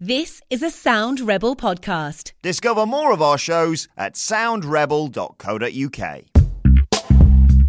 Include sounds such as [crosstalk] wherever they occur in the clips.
This is a Sound Rebel podcast. Discover more of our shows at soundrebel.co.uk.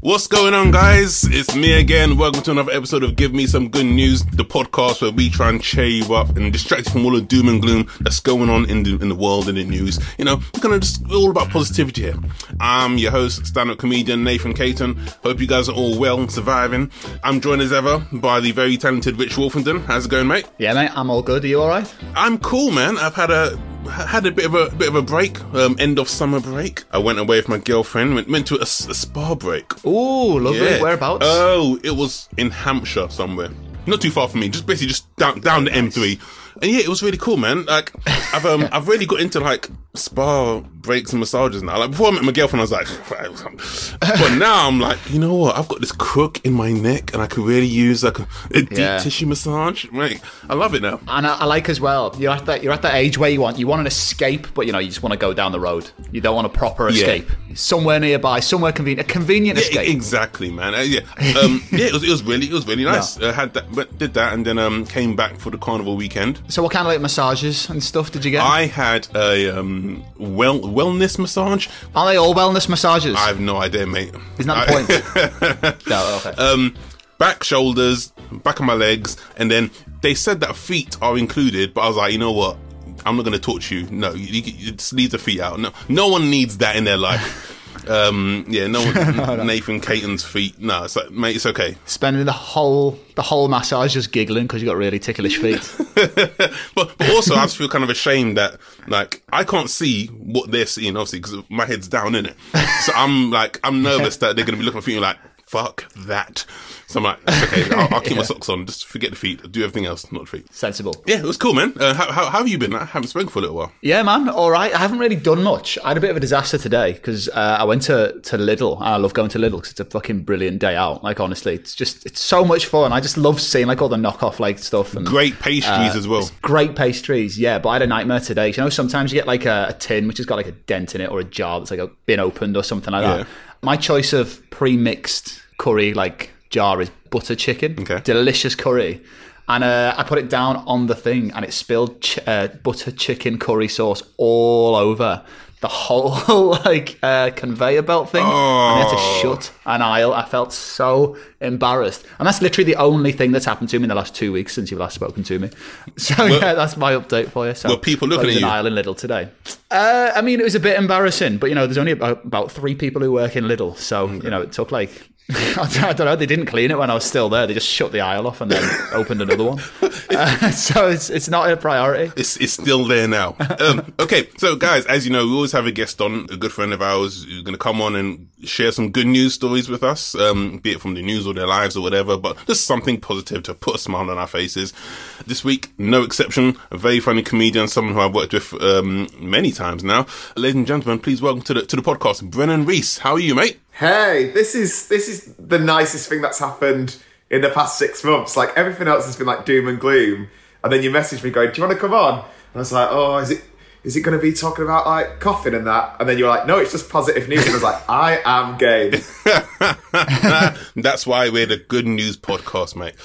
What's going on, guys? It's me again. Welcome to another episode of Give Me Some Good News, the podcast where we try and cheer you up and distract you from all the doom and gloom that's going on in the in the world and the news. You know, we're kind of just all about positivity here. I'm your host, stand-up comedian Nathan Caton. Hope you guys are all well and surviving. I'm joined as ever by the very talented Rich Wolfenden. How's it going, mate? Yeah, mate, I'm all good. Are you all right? I'm cool, man. I've had a had a bit of a bit of a break, um, end of summer break. I went away with my girlfriend, went, went to a spa break. Oh, lovely. Yeah. Whereabouts? Oh, it was in Hampshire somewhere. Not too far from me, just basically just down down the M3. And yeah, it was really cool, man. Like I've um [laughs] I've really got into like spa breaks and massages now. Like before I met my girlfriend, I was like, [laughs] but now I'm like, you know what? I've got this crook in my neck, and I could really use like a, a deep Yeah. tissue massage. Mate, I love it now. and I, I like as well. You're at that. You're at that age where you want you want an escape, but you know you just want to go down the road. You don't want a proper Yeah. escape. Somewhere nearby, somewhere convenient, a convenient Yeah, escape. exactly, man. Uh, yeah, um, [laughs] yeah. It was, it was really, it was really nice. Uh, had that, but did that, and then um, came back for the carnival weekend. so, what kind of like massages and stuff did you get? I had a um, well wellness massage. Are they all wellness massages? I have no idea, mate. Isn't that the point? [laughs] no. Okay. um, back, shoulders, back of my legs, and then they said that feet are included, but I was like, you know what? I'm not going to torture you. No, you, you, you just leave the feet out. No, no one needs that in their life. Um, yeah, no one. [laughs] Nathan Caton's feet. No, it's like, mate, it's okay. Spending the whole the whole massage just giggling because you got really ticklish feet. [laughs] but, but also, I just feel kind of ashamed that like I can't see what they're seeing, obviously, because my head's down in it. So I'm like, I'm nervous that they're going to be looking for me like, fuck that. So I'm like, okay, I'll, I'll keep my [laughs] socks on. Just forget the feet. Do everything else, not the feet. Sensible. Yeah, it was cool, man. Uh, how, how, how have you been? I haven't spoken for a little while. Yeah, man. All right. I haven't really done much. I had a bit of a disaster today because uh, I went to, to Lidl. I love going to Lidl because it's a fucking brilliant day out. Like, honestly, it's just, it's so much fun. I just love seeing like all the knockoff like stuff and Great pastries as well. great pastries. Yeah, but I had a nightmare today. You know, sometimes you get like a, a tin which has got like a dent in it or a jar that's like a, been opened or something like Yeah. My choice of pre-mixed curry like jar is butter chicken. Okay. Delicious curry. And uh, I put it down on the thing, and it spilled ch- uh, butter chicken curry sauce all over the whole [laughs] like uh, conveyor belt thing. And I had to Oh. shut an aisle. I felt so embarrassed, and that's literally the only thing that's happened to me in the last two weeks since you've last spoken to me. [laughs] So yeah, that's my update for you. So were people looking at an you? aisle in Lidl today. Uh, I mean, it was a bit embarrassing, but you know, there's only about, about three people who work in Lidl, so you know, it took like. [laughs] I don't know. They didn't clean it when I was still there. They just shut the aisle off and then [laughs] opened another one. Uh, [laughs] so it's it's not a priority. It's, it's still there now. Um, okay, so guys, as you know, we always have a guest on, a good friend of ours who's going to come on and share some good news stories with us, um, be it from the news or their lives or whatever, but just something positive to put a smile on our faces. This week, no exception, a very funny comedian, someone who I've worked with um, many times now. Ladies and gentlemen, please welcome to the to the podcast, Brennan Reece. How are you, mate? Hey, this is this is the nicest thing that's happened in the past six months. Like everything else has been like doom and gloom, and then you message me going, "Do you want to come on?" And I was like, "Oh, is it is it going to be talking about like coughing and that?" And then you're like, "No, it's just positive news." And I was like, [laughs] "I am game." [laughs] That's why we're the good news podcast, mate.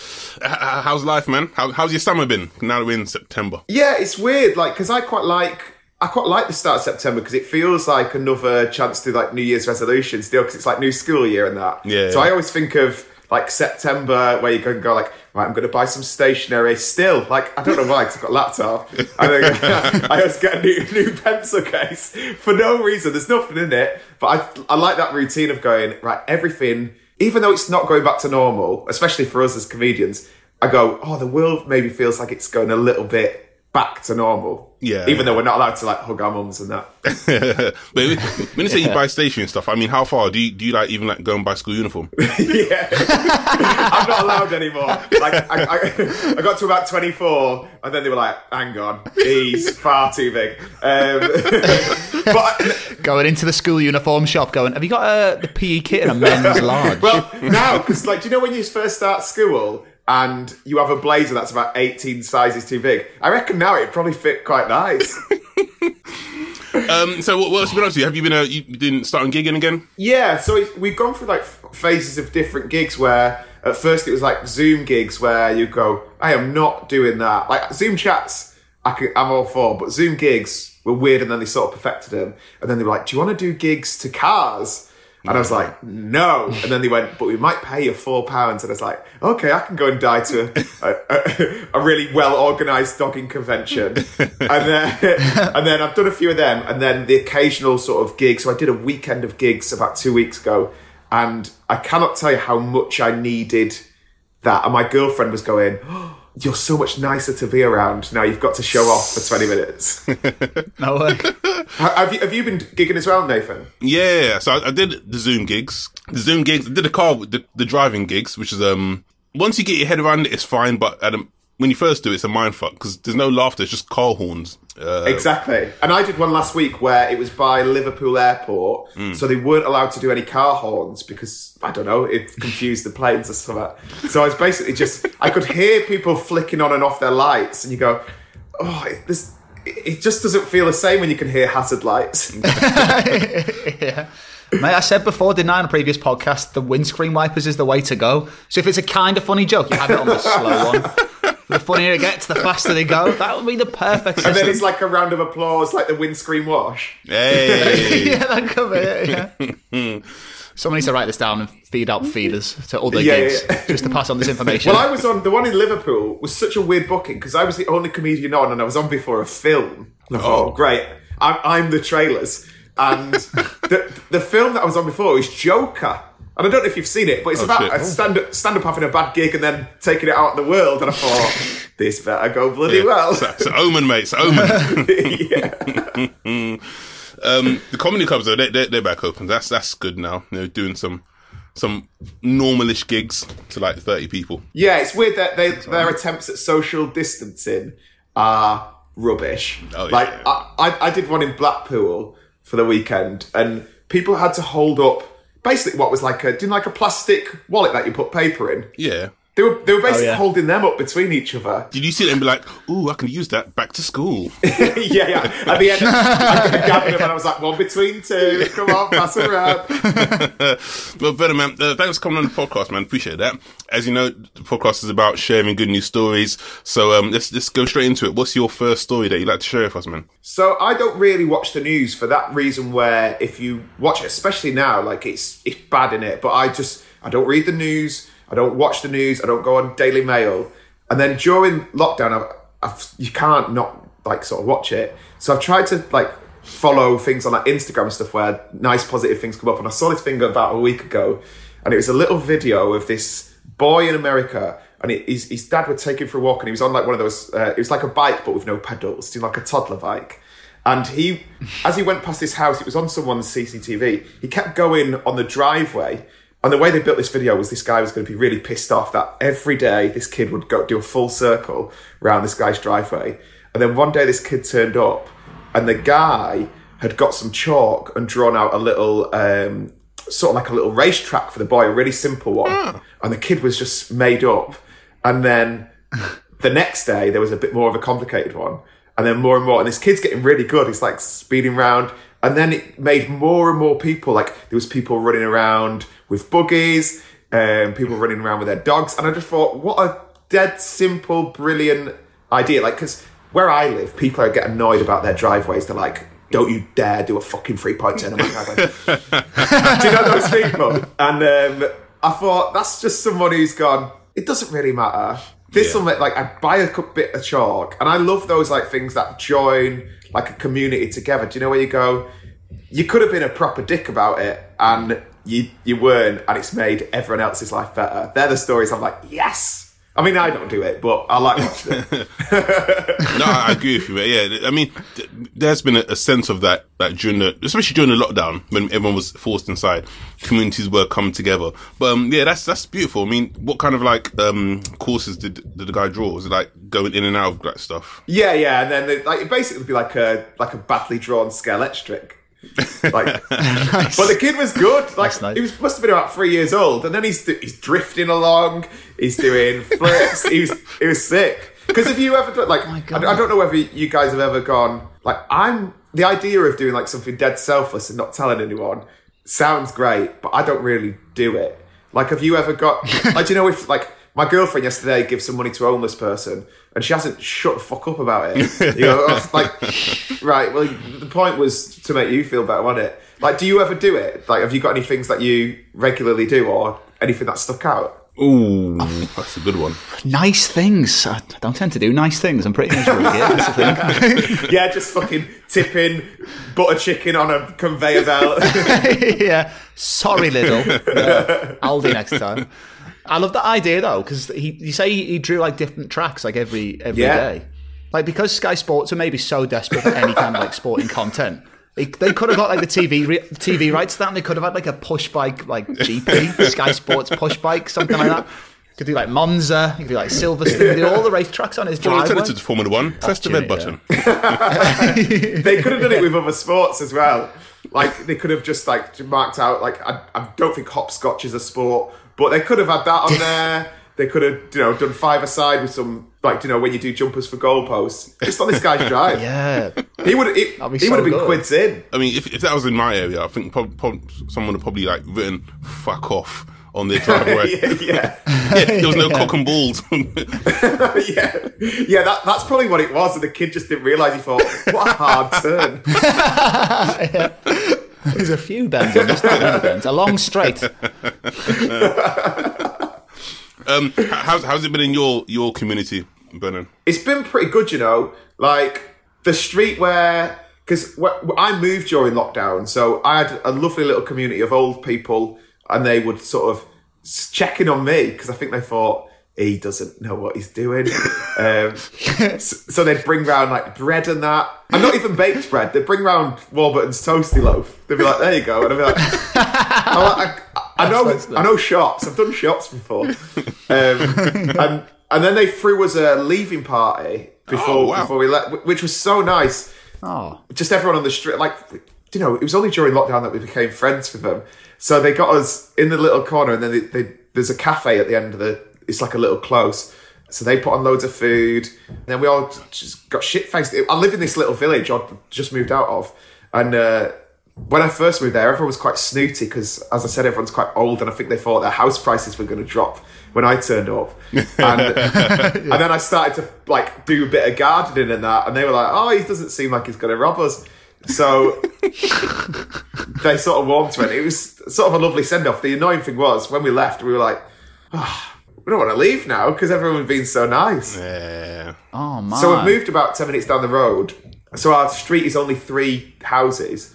How's life, man? How, how's your summer been? Now that we're in September. Yeah, it's weird, like because I quite like I quite like the start of September because it feels like another chance to do like New Year's resolutions still because it's like new school year and that. Yeah. So I always think of like September where you can go like right, I'm going to buy some stationery. Still, like I don't know why because I've got a laptop. I [laughs] [laughs] I always get a new new pencil case [laughs] for no reason. There's nothing in it, but I I like that routine of going right everything. Even though it's not going back to normal, especially for us as comedians, I go, oh, the world maybe feels like it's going a little bit back to normal. Yeah. Even though we're not allowed to like hug our mums and that. [laughs] but when you say you buy stationery and stuff, I mean, how far do you do you like even like go and buy school uniform? [laughs] yeah. [laughs] I'm not allowed anymore. Like I, I, I got to about 24 and then they were like, hang on, he's far too big. Um, but Going into the school uniform shop, going, "Have you got uh, the PE kit in a men's large?" well, now, because like, do you know when you first start school and you have a blazer that's about 18 sizes too big? I reckon now it'd probably fit quite nice. [laughs] Um, so what, what else have you been up to? Have you been uh, you been starting gigging again? Yeah, so we've gone through like phases of different gigs where at first it was like Zoom gigs where you go, I am not doing that. Like Zoom chats I could, I'm all for. But Zoom gigs were weird, and then they sort of perfected them. And then they were like, "Do you want to do gigs to cars?" And I was like, no. And then they went, but we might pay you four pounds. And I was like, okay, I can go and die to a, a, a really well organized dogging convention. And then, [laughs] and then I've done a few of them and then the occasional sort of gig. So I did a weekend of gigs about two weeks ago. And I cannot tell you how much I needed that. And my girlfriend was going, oh, you're so much nicer to be around. Now you've got to show off for 20 minutes. [laughs] No way. Have, you, have you been gigging as well, Nathan? Yeah, so I, I did the Zoom gigs. The Zoom gigs, I did the car, the, the driving gigs, which is, um, once you get your head around it, it's fine, but at a, when you first do it, it's a mindfuck because there's no laughter, it's just car horns. Uh, Exactly. And I did one last week where it was by Liverpool Airport. So they weren't allowed to do any car horns because, I don't know, it confused the planes or something. So I was basically just, I could hear people flicking on and off their lights and you go, oh, this, it just doesn't feel the same when you can hear hazard lights. [laughs] yeah. Mate, I said before, didn't I, on a previous podcast, the windscreen wipers is the way to go. So if it's a kind of funny joke, you have it on the [laughs] slow one. The funnier it gets, the faster they go. That would be the perfect system. and then it's like a round of applause, like the windscreen wash. Hey! [laughs] yeah, that could be it, yeah. Someone needs to write this down and feed out feeders to other Yeah, gigs yeah. [laughs] just to pass on this information. Well, I was on the one in Liverpool was such a weird booking because I was the only comedian on, and I was on before a film. And oh, great, I'm, I'm the trailers, and [laughs] the the film that I was on before was Joker. And I don't know if you've seen it, but it's Oh, about shit. a stand up, stand up having a bad gig and then taking it out in the world. And I thought, [laughs] this better go bloody well. So, so Omen, mate. So Omen. yeah. um, the comedy clubs though, they, they're, they're back open. That's that's good now. They're doing some some normalish gigs to like thirty people. yeah, it's weird that they, their attempts at social distancing are rubbish. Oh, yeah. like I, I, I did one in Blackpool for the weekend, and people had to hold up basically what was like a didn't like a plastic wallet that you put paper in. Yeah. They were they were basically yeah. holding them up between each other. Did you see them be like, "Ooh, I can use that back to school"? [laughs] yeah, yeah. At the end, I, I gathered them and I was like, one between two. [laughs] Come on, pass around. [laughs] well, better man. Uh, thanks for coming on the podcast, man. Appreciate that. As you know, the podcast is about sharing good news stories. So um, let's let's go straight into it. What's your first story that you'd like to share with us, man? So I don't really watch the news for that reason. Where if you watch it, especially now, like it's it's bad in it. But I just I don't read the news. I don't watch the news. I don't go on Daily Mail. And then during lockdown, I've, I've, you can't not like sort of watch it. So I've tried to like follow things on like Instagram and stuff where nice positive things come up. And I saw this thing about a week ago, and it was a little video of this boy in America, and he, his, his dad would take him for a walk, and he was on like one of those. Uh, it was like a bike but with no pedals, doing like a toddler bike. And he, [laughs] as he went past this house, it was on someone's CCTV. He kept going on the driveway. And the way they built this video was this guy was going to be really pissed off that every day this kid would go do a full circle around this guy's driveway. And then one day this kid turned up and the guy had got some chalk and drawn out a little, um, sort of like a little racetrack for the boy, a really simple one. And the kid was just made up. And then the next day there was a bit more of a complicated one. And then more and more, and this kid's getting really good. He's like speeding around. And then it made more and more people, like there was people running around with buggies, um, people running around with their dogs. And I just thought, what a dead simple, brilliant idea. Like, because where I live, people get annoyed about their driveways. They're like, don't you dare do a fucking three point turn on my driveway. [laughs] do you know those people? And um, I thought, that's just someone who's gone, it doesn't really matter. This Yeah. will make, like, I buy a bit of chalk. And I love those, like, things that join, like, a community together. Do you know where you go, you could have been a proper dick about it and you you weren't and it's made everyone else's life better they're the stories i'm like yes i mean i don't do it but i like watching it [laughs] no, I agree with you. Yeah, I mean, th- there's been a, a sense of that, that during the, especially during the lockdown when everyone was forced inside, communities were coming together. But um, yeah, that's that's beautiful. I mean, what kind of like um courses did did the guy draw? Was it like going in and out of that stuff? yeah yeah and then they, like it basically would be like a like a badly drawn Scalextric trick [laughs] like [laughs] but the kid was good. Like nice. he was must have been about three years old and then he's he's drifting along. He's doing [laughs] flips. He was he was sick. Because if you ever like I, I don't know whether you guys have ever gone like i'm the idea of doing like something dead selfless and not telling anyone sounds great but i don't really do it. Like have you ever got like do you know if like my girlfriend yesterday gave some money to a homeless person, and she hasn't shut the fuck up about it. You know, I was like, [laughs] right. Well, the point was to make you feel better, wasn't it? Like, do you ever do it? Like, have you got any things that you regularly do, or anything that stuck out? Ooh, that's a good one. Nice things. I don't tend to do nice things. I'm pretty miserable here. That's the thing. Yeah, just fucking tipping butter chicken on a conveyor belt. [laughs] yeah. Sorry, Lidl. [laughs] Yeah. Aldi next time. I love that idea though, because he you say he, he drew like different tracks like every every day. Yeah. Like because Sky Sports are maybe so desperate for any kind of like sporting content. They, they could have got like the TV re- TV rights to that, and they could have had like a push bike, like GP, Sky Sports push bike, something like that. You could do like Monza, you could do like Silverstone, you do all the race tracks on his Well, driveway. alternative to Formula One, press the red Opportunity, button. they could have done it with other sports as well. Like they could have just like marked out like I, I don't think hopscotch is a sport, but they could have had that on there. They could have you know done five aside with some like you know when you do jumpers for goalposts, just on this guy's [laughs] drive. Yeah, He would he, That'd he so would have been good. quids in. I mean, if, if that was in my area, I think prob- prob- someone would probably like written "fuck off" on their [laughs] driveway. yeah, yeah, [laughs] Yeah, there was no cock and balls. yeah, yeah. That, that's probably what it was, and the kid just didn't realise. He thought, "What a hard turn." There's a few bends on this, bends. A long straight. um, how's how's it been in your your community, Brennan? it's been pretty good, you know. Like the street where, because I moved during lockdown, so I had a lovely little community of old people, and they would sort of s- check in on me because I think they thought he doesn't know what he's doing. um, so they'd bring round like bread and that, and not even baked bread. They'd bring round Warburton's toasty loaf. They'd be like, "There you go," and I'd be like, I, I, I know, I know shops. I've done shops before, um, and and then they threw us a leaving party before Oh, wow. before we left, which was so nice. Oh, Just everyone on the street, like you know, it was only during lockdown that we became friends with them. So they got us in the little corner, and then they, they, there's a cafe at the end of the. It's like a little close. So they put on loads of food. And then we all just got shit faced. I live in this little village I'd just moved out of, and. uh when I first moved there, everyone was quite snooty because, as I said, everyone's quite old, and I think they thought their house prices were going to drop when I turned up. [laughs] And, and then I started to like do a bit of gardening and that, and they were like, "Oh, he doesn't seem like he's going to rob us." So [laughs] they sort of warmed to it. It was sort of a lovely send off. The annoying thing was when we left, we were like, oh, "We don't want to leave now because everyone's been so nice." Yeah. oh man. So we've moved about 10 minutes down the road. So our street is only three houses,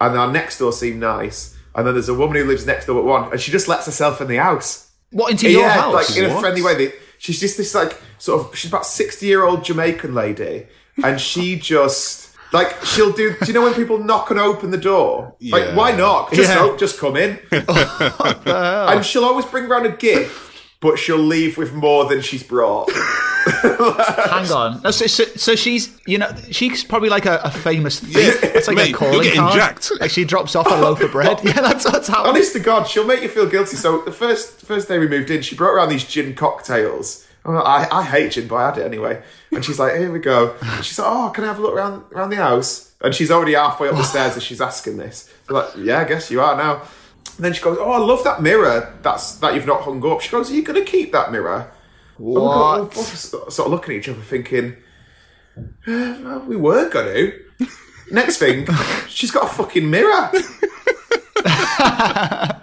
and our next door seemed nice. And then there's a woman who lives next door at one, and she just lets herself in the house. What into your yeah, house? like in a friendly way. They, she's just this like sort of she's about 60 year old Jamaican lady, and she [laughs] just like she'll do. Do you know when people knock and open the door? Yeah. Like why not? Just Yeah. no, just come in. [laughs] and she'll always bring round a gift, but she'll leave with more than she's brought. [laughs] Hang on. No, So, so, so she's, you know, she's probably like a, a famous thief. Yeah. It's like Mate, a calling card. jacked. Like she drops off a loaf of bread. [laughs] Yeah, that's that's how. Honest to God, she'll make you feel guilty. So the first first day we moved in, she brought around these gin cocktails. Oh, like, I, I hate gin, but I had it anyway. And she's like, here we go. She's like, oh, can I have a look around around the house? And she's already halfway up the stairs as she's asking this. Like, yeah, I guess you are now. And then she goes, oh, I love that mirror. That's that you've not hung up. She goes, are you going to keep that mirror? And we What? we're both sort of looking at each other, thinking, "Uh, well, we were going to. Next thing, [laughs] she's got a fucking mirror. [laughs]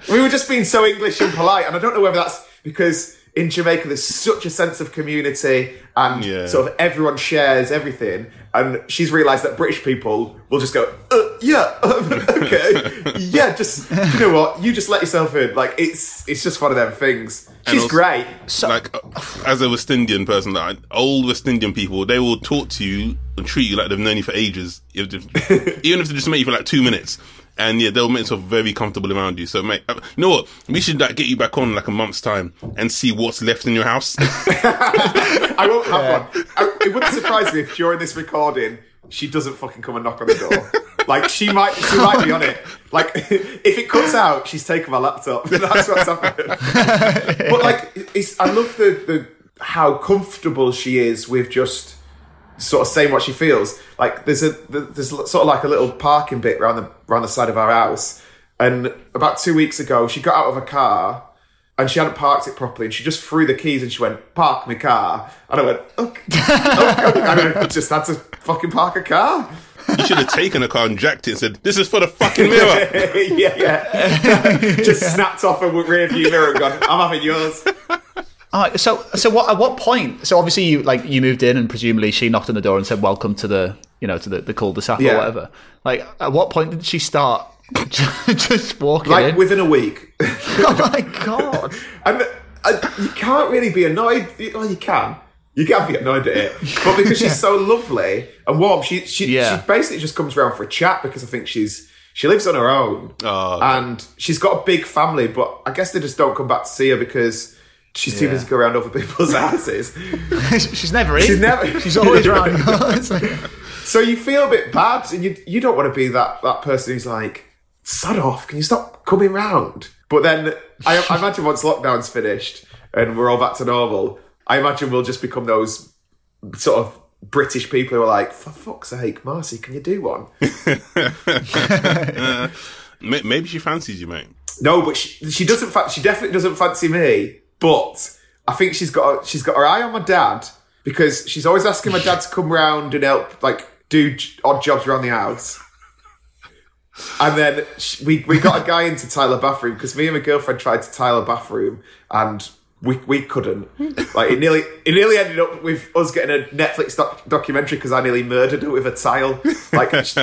we were just being so English and polite, and I don't know whether that's because in Jamaica there's such a sense of community and Yeah. sort of everyone shares everything. And she's realised that British people will just go, uh, yeah, um, [laughs] okay, [laughs] yeah, just you know what, you just let yourself in. Like it's it's just one of them things. She's also- great. like uh, as a West Indian person, like old West Indian people, they will talk to you and treat you like they've known you for ages, if [laughs] even if they just met you for like two minutes. And yeah, they'll make themselves very comfortable around you. So, mate, uh, you know what? We should like get you back on like a month's time and see what's left in your house. [laughs] I won't have one. I, it wouldn't surprise me if during this recording she doesn't fucking come and knock on the door. Like she might, she might be on it. Like [laughs] if it cuts out, she's taken my laptop. [laughs] That's what's happening. But like, it's, I love the the how comfortable she is with just sort of saying what she feels. Like there's a there's sort of like a little parking bit around the around the side of our house, and about two weeks ago she got out of a car and she hadn't parked it properly, and she just threw the keys and she went, "Park my car," and I went, "Okay," [laughs] okay. and I just had to fucking park a car. You should have taken a car and jacked it and said, "This is for the fucking mirror." [laughs] yeah, yeah. [laughs] just snapped off a rear view mirror and gone, "I'm having yours." All right, so so what at what point? So obviously you like you moved in and presumably she knocked on the door and said welcome to the you know to the, the cul-de-sac Yeah. or whatever. Like at what point did she start [laughs] just walking Like in? within a week. [laughs] [laughs] oh my god! And uh, you can't really be annoyed. Well, you can. You can be annoyed at it, but because she's so lovely and warm, she she, Yeah. she basically just comes around for a chat because I think she's she lives on her own Oh, and she's got a big family. But I guess they just don't come back to see her because she's too Yeah. busy to go around other people's houses. she's never in. She's never- She's always [laughs] around. [laughs] So you feel a bit bad, and you you don't want to be that that person who's like, "Sod off! Can you stop coming round?" But then I, I imagine once lockdown's finished and we're all back to normal, I imagine we'll just become those sort of British people who are like, "For fuck's sake, Marcy, can you do one?" [laughs] May- maybe she fancies you, mate. No, but she, she doesn't. Fa- she definitely doesn't fancy me. But I think she's got she's got her eye on my dad because she's always asking my dad to come round and help, like do odd jobs around the house. And then sh we we got a guy in to tile a bathroom because me and my girlfriend tried to tile a bathroom and we we couldn't. Like it nearly it nearly ended up with us getting a Netflix doc- documentary because I nearly murdered her with a tile. Like sh-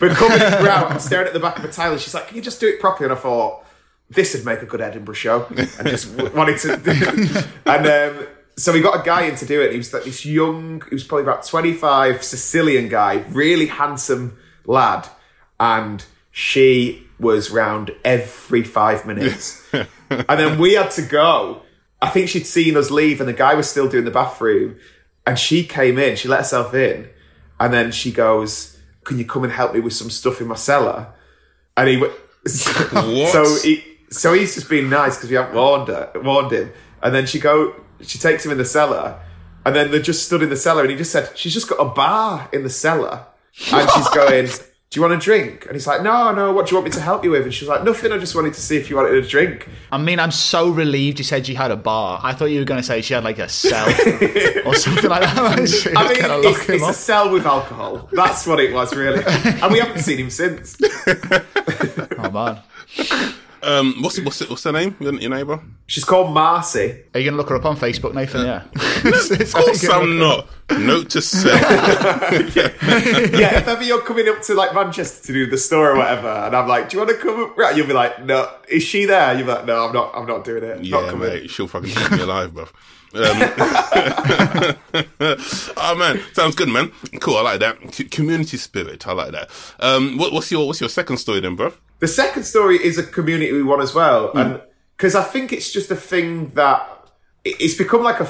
we're coming round, I'm staring at the back of a tile, and she's like, "Can you just do it properly?" And I thought this would make a good Edinburgh show, and just wanted to. and um, so we got a guy in to do it. He was like this young, he was probably about twenty five, Sicilian guy, really handsome lad, and she was round every five minutes. [laughs] and then we had to go. I think she'd seen us leave, and the guy was still doing the bathroom. And she came in, she let herself in, and then she goes, "Can you come and help me with some stuff in my cellar?" And he went, [laughs] so he, so he's just being nice because we haven't warned her, warned him. And then she go, she takes him in the cellar, and then they just stood in the cellar, and he just said, "She's just got a bar in the cellar," and she's [laughs] going. Do you want a drink? And he's like, No, no, what do you want me to help you with? And she's like, Nothing, I just wanted to see if you wanted a drink. I mean, I'm so relieved you said she had a bar. I thought you were going to say she had like a cell [laughs] or something like that. [laughs] I mean, it's, it's a cell with alcohol. That's what it was, really. And we haven't seen him since. Oh man, Um, what's what's what's her name? Your, your neighbour? She's called Marcy. are you going to look her up on Facebook, Nathan? Yeah. [laughs] [laughs] Of course I'm not. Note to self. [laughs] yeah, if ever you're coming up to like Manchester to do the store or whatever, and I'm like, "Do you want to come?" up?" Right, you'll be like, "No." Is she there? You'll be like, "No, I'm not. I'm not doing it. not Yeah, coming." mate, she'll fucking keep me alive, bruv. Um, oh man, sounds good, man. Cool, I like that. C- community spirit, I like that. Um, what, what's your what's your second story then, bruv? The second story is a community one as well, hmm. and because I think it's just a thing that it's become like a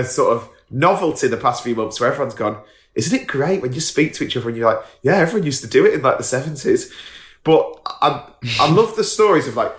a sort of novelty the past few months, where everyone's gone. Isn't it great when you speak to each other and you're like, yeah, everyone used to do it in like the seventies, but I I [laughs] love the stories of like.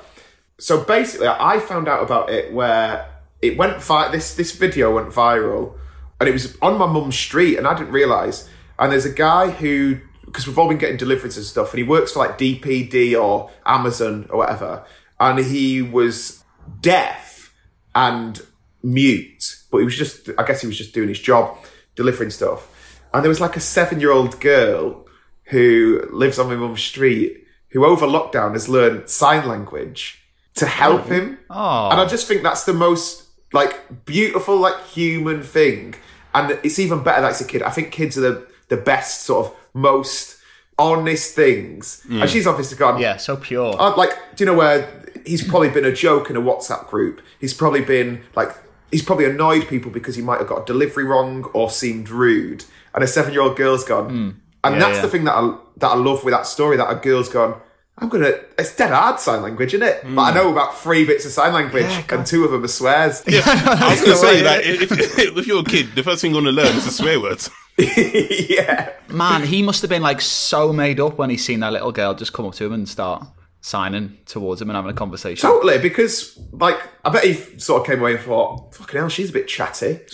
So basically, I found out about it where it went vi- this this video went viral, and it was on my mum's street, and I didn't realize. And there's a guy who, because we've all been getting deliveries and stuff, and he works for like DPD or Amazon or whatever, and he was deaf and mute, but he was just, I guess he was just doing his job, delivering stuff. And there was like a seven year old girl who lives on my mum's street who over lockdown has learned sign language to help him. Oh. And I just think that's the most like beautiful, like human thing. And it's even better that it's a kid. I think kids are the, the best sort of most honest things. And she's obviously gone, Yeah, so pure. I'd like, do you know where he's probably been a joke in a WhatsApp group? He's probably been like, he's probably annoyed people because he might have got a delivery wrong or seemed rude. And a seven year old girl's gone. And Yeah, that's yeah. the thing that I, that I love with that story that a girl's gone, I'm gonna, it's dead hard sign language, isn't it? But I know about three bits of sign language and two of them are swears. [laughs] Yeah, I was gonna say, that if, if, [laughs] if you're a kid, the first thing you're gonna learn is the swear words. [laughs] yeah. Man, he must have been like so made up when he seen that little girl just come up to him and start signing towards him and having a conversation. Totally, because like I bet he sort of came away and thought, "Fucking hell, she's a bit chatty." [laughs]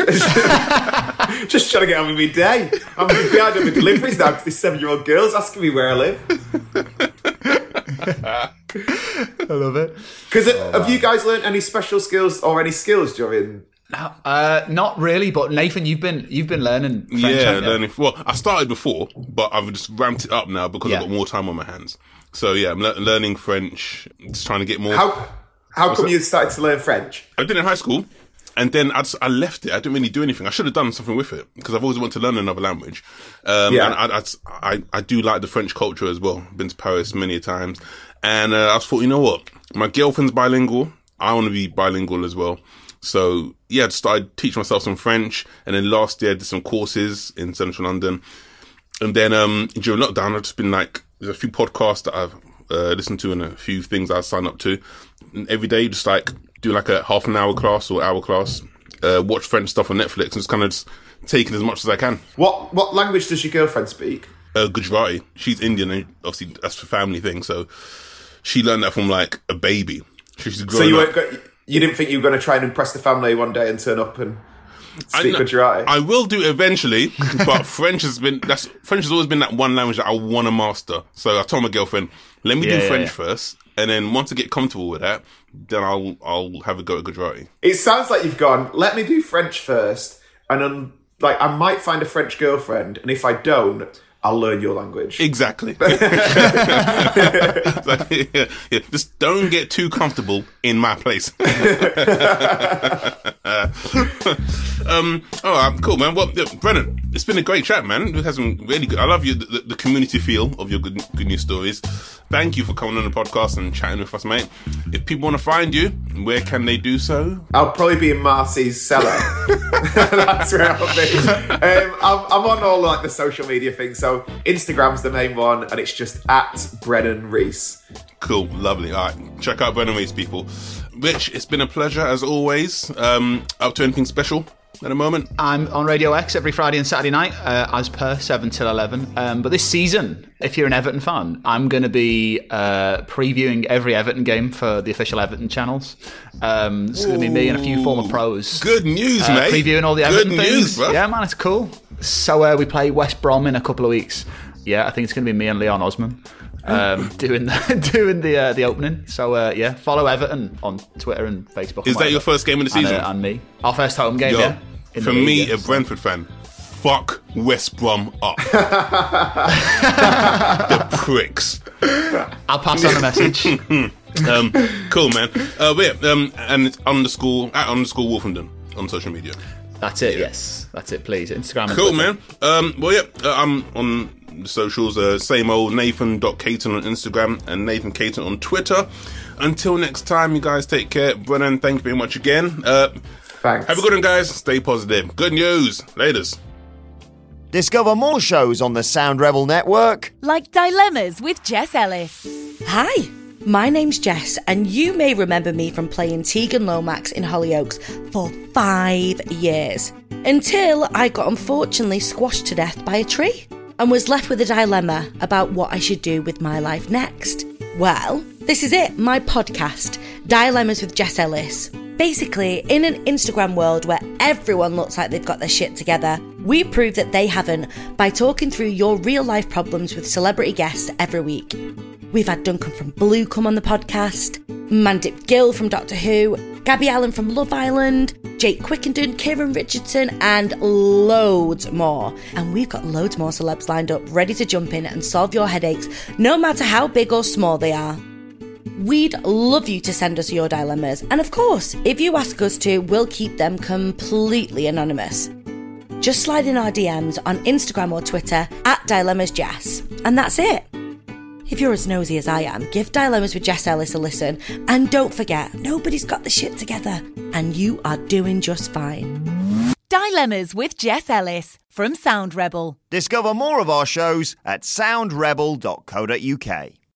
Just trying to get on with my day. I'm behind on the deliveries now because this seven-year-old girl's asking me where I live. [laughs] I love it. Because uh, oh, have you guys learned any special skills or any skills during? Uh, not really, but Nathan, you've been you've been learning. French, yeah, learning. Well, I started before, but I've just ramped it up now because Yeah. I've got more time on my hands. So yeah, I'm le- learning French, just trying to get more. How how come that? you started to learn French? I did it in high school, and then I, just, I left it. I didn't really do anything. I should have done something with it because I've always wanted to learn another language. Um, Yeah. And I, I, I, I do like the French culture as well. Been to Paris many times, and uh, I just thought, you know what, my girlfriend's bilingual. I want to be bilingual as well. So yeah, I started teaching myself some French, and then last year I did some courses in central London. And then um, during lockdown, I've just been like, there's a few podcasts that I've uh, listened to and a few things I signed up to. And every day, just like do like a half an hour class or hour class, uh, watch French stuff on Netflix, and just kind of just taking as much as I can. What what language does your girlfriend speak? Uh, Gujarati, she's Indian, and obviously that's a family thing. So she learned that from like a baby. She's So you up. weren't go- you didn't think you were going to try and impress the family one day and turn up and speak I, Gujarati? I will do eventually, but [laughs] French has been that's French has always been that one language that I want to master. So I told my girlfriend, let me Yeah, do yeah, French yeah. first, and then once I get comfortable with that, then I'll I'll have a go at Gujarati. It sounds like you've gone. Let me do French first, and then like I might find a French girlfriend, and if I don't, I'll learn your language. Exactly. [laughs] Like, yeah, yeah, just don't get too comfortable in my place. [laughs] um, all right, cool, man. Well, yeah, Brennan, it's been a great chat, man. We've had some really good. I love you, the, the community feel of your good, good news stories. Thank you for coming on the podcast and chatting with us, mate. If people want to find you, where can they do so? I'll probably be in Marcy's cellar. [laughs] That's where I'll be. Um, I'm, I'm on all like the social media things. So Instagram's the main one, and it's just at Brennan Reece. Cool, lovely. All right, check out Brennan Reece, people. Rich, it's been a pleasure as always. Um, up to anything special at the moment? I'm on Radio X every Friday and Saturday night, uh, as per, 7 till 11. Um, but this season, if you're an Everton fan, I'm going to be uh, previewing every Everton game for the official Everton channels. Um, it's going to be me and a few former pros. Good news, uh, mate. Previewing all the Good Everton news, things. bro. Yeah, man, it's cool. So uh, we play West Brom in a couple of weeks. Yeah, I think it's going to be me and Leon Osman um, [laughs] doing the, [laughs] doing the uh, the opening. So uh, yeah, follow Everton on Twitter and Facebook. Is and that your first game of the And, season? uh, and me, our first home game. Yo, yeah. for me, league, a Brentford fan, fuck West Brom up. [laughs] the pricks. I'll pass on the message. Um, cool, man. Uh, but yeah, um, and it's underscore at underscore Wolfenden on social media. That's it. Yes, that's it. Please, Instagram. Cool, Twitter. man. Um, well, yeah, uh, I'm on the socials. Uh, same old Nathan.Caton on Instagram and Nathan Caton on Twitter. Until next time, you guys take care. Brennan, thank you very much again. Uh, Thanks. have a good one, guys. Stay positive. Good news. Laters. Discover more shows on the Sound Rebel Network. Like Dilemmas with Jess Ellis. Hi, my name's Jess, and you may remember me from playing Tegan Lomax in Hollyoaks for five years. Until I got unfortunately squashed to death by a tree and was left with a dilemma about what I should do with my life next. Well, this is it, my podcast, Dilemmas with Jess Ellis. Basically, in an Instagram world where everyone looks like they've got their shit together, we prove that they haven't by talking through your real life problems with celebrity guests every week. We've had Duncan from Blue come on the podcast, Mandip Gill from Doctor Who, Gabby Allen from Love Island, Jake Quickenden, Kieran Richardson, and loads more. And we've got loads more celebs lined up ready to jump in and solve your headaches, no matter how big or small they are. We'd love you to send us your dilemmas, and of course, if you ask us to, we'll keep them completely anonymous. Just slide in our DMs on Instagram or Twitter at Dilemmas Jess, and that's it. If you're as nosy as I am, give Dilemmas with Jess Ellis a listen, and don't forget, nobody's got the shit together, and you are doing just fine. Dilemmas with Jess Ellis from Sound Rebel. Discover more of our shows at soundrebel.co.uk.